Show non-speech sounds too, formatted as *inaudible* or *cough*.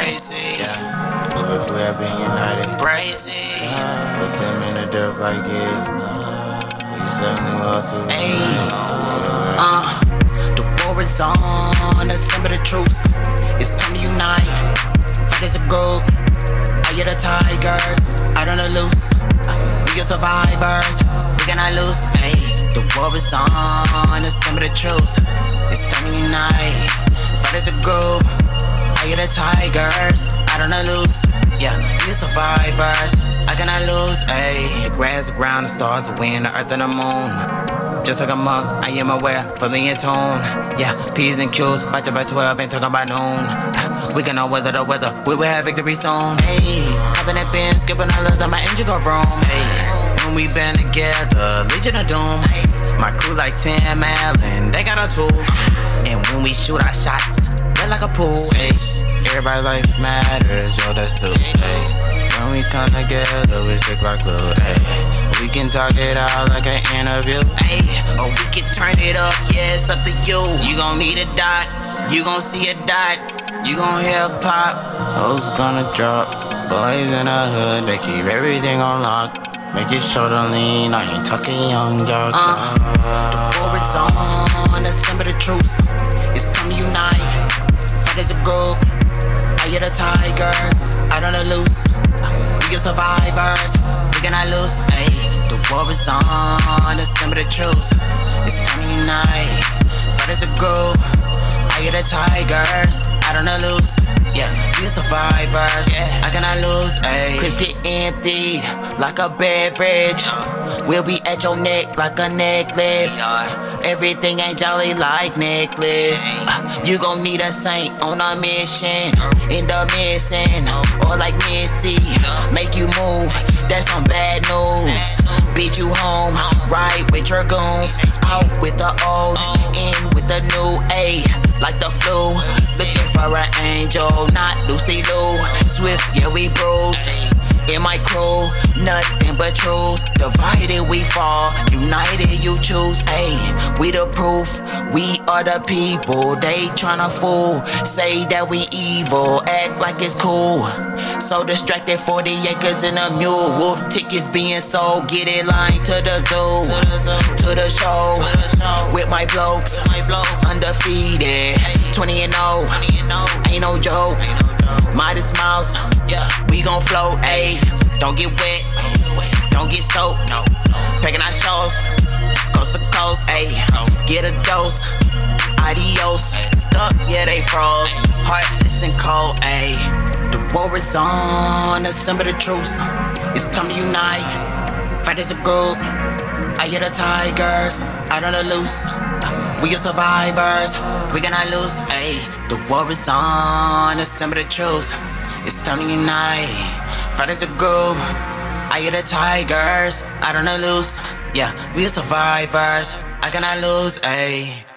Brazy. Yeah. So if we have been united, Brazy. with them in the dirt like it, we certainly will also. Hey. Uh, the war is on. Assemble the troops. It's time to unite. Fight as a group. I hear the tigers. I don't know loose. We are survivors. We cannot lose. Hey, the war is on. Assemble the troops. It's time to unite. Fight as a group. I hear the tigers. I don't know lose. Yeah, we are survivors. I cannot lose. Hey, the grass, the ground, the stars, the wind, the earth, and the moon. Just like a monk, I am aware, fully in tune. Yeah, P's and Q's, by to by 12, ain't talking about noon. *laughs* We can all weather the weather, we will have victory soon. Hey, having it been skipping all of them, my engine go vroom. Hey, when we been together, Legion of Doom. My crew like Tim Allen, they got a tool. And when we shoot our shots, like a pool. Everybody life matters, yo, that's true. Hey, when we come together, we stick like glue. Hey. We can talk it out like an interview. Hey, or we can turn it up, yeah, it's up to you. You gon' need a dot, you gon' see a dot, you gon' hear a pop. Hoes gonna drop, boys in the hood, they keep everything on lock. Make it your shoulder lean, I ain't talking young dog. Uh, the war is on, assemble the troops. It's time to unite, as a group. I hear the tigers, I don't know loose. We are survivors, we cannot lose. Hey, the war is on, assemble the troops. It's time to unite, fight as a group. I hear the tigers, I don't know lose. Yeah, we are survivors, Yeah. I cannot lose. Hey, Crips get emptied like a beverage. We'll be at your neck like a necklace. Everything ain't jolly like necklace. Uh, you gon' need a saint on a mission. In the missing, or like Missy. Make you move, that's some bad news. Beat you home, right with your goons. Out with the old, in with the new. A like the flu. Looking for an angel, not Lucy Liu. Swift, yeah, we bruise. In my crew, nothing but truths. Divided we fall, united you choose. Ayy, we the proof, we are the people. They tryna fool, say that we evil, act like it's cool. So distracted, 40 acres in a mule. Wolf tickets being sold, get it line to the zoo, to the show. With my blokes, undefeated, 20 and 0, ain't no joke. Modest mouse, we gon' float, ayy. Don't get wet, don't get soaked, no. Packing our shows, coast to coast, ayy. Get a dose, adios. Stuck, yeah, they froze. Heartless and cold, ayy. The war is on, assemble the troops. It's time to unite, fight as a group. I hear the tigers, I don't know loose. We are survivors, we gonna lose. Ayy, the war is on, assemble the troops. It's time to unite, fight as a group. I hear the tigers, I don't know lose. Yeah, we are survivors, I cannot lose. Ayy.